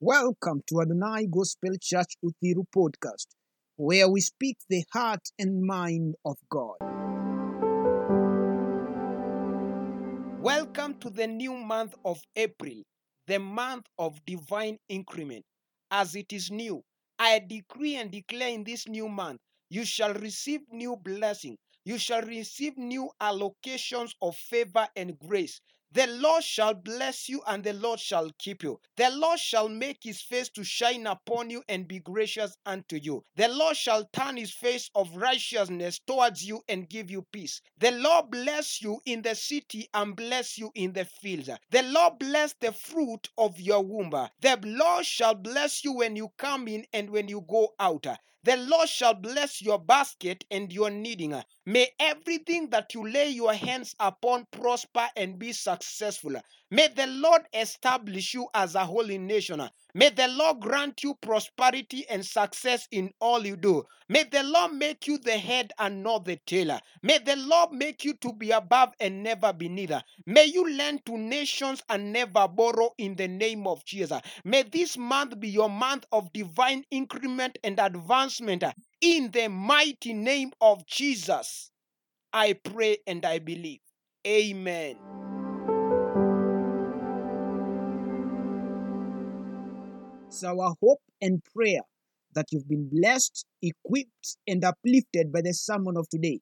Welcome to Adonai Gospel Church Uthiru podcast, where we speak the heart and mind of God. Welcome to the new month of April, the month of divine increment. As it is new, I decree and declare in this new month, you shall receive new blessing. You shall receive new allocations of favor and grace. The Lord shall bless you and the Lord shall keep you. The Lord shall make his face to shine upon you and be gracious unto you. The Lord shall turn his face of righteousness towards you and give you peace. The Lord bless you in the city and bless you in the fields. The Lord bless the fruit of your womb. The Lord shall bless you when you come in and when you go out. The Lord shall bless your basket and your kneading. May everything that you lay your hands upon prosper and be successful. May the Lord establish you as a holy nation. May the Lord grant you prosperity and success in all you do. May the Lord make you the head and not the tail. May the Lord make you to be above and never beneath. May you lend to nations and never borrow in the name of Jesus. May this month be your month of divine increment and advancement in the mighty name of Jesus. I pray and I believe. Amen. It's our hope and prayer that you've been blessed, equipped, and uplifted by the sermon of today.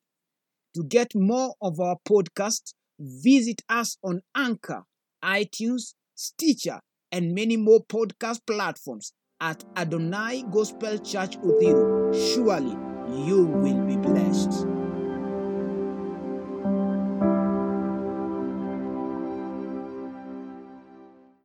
To get more of our podcast, visit us on Anchor, iTunes, Stitcher, and many more podcast platforms at Adonai Gospel Church Uthiru. Surely you will be blessed.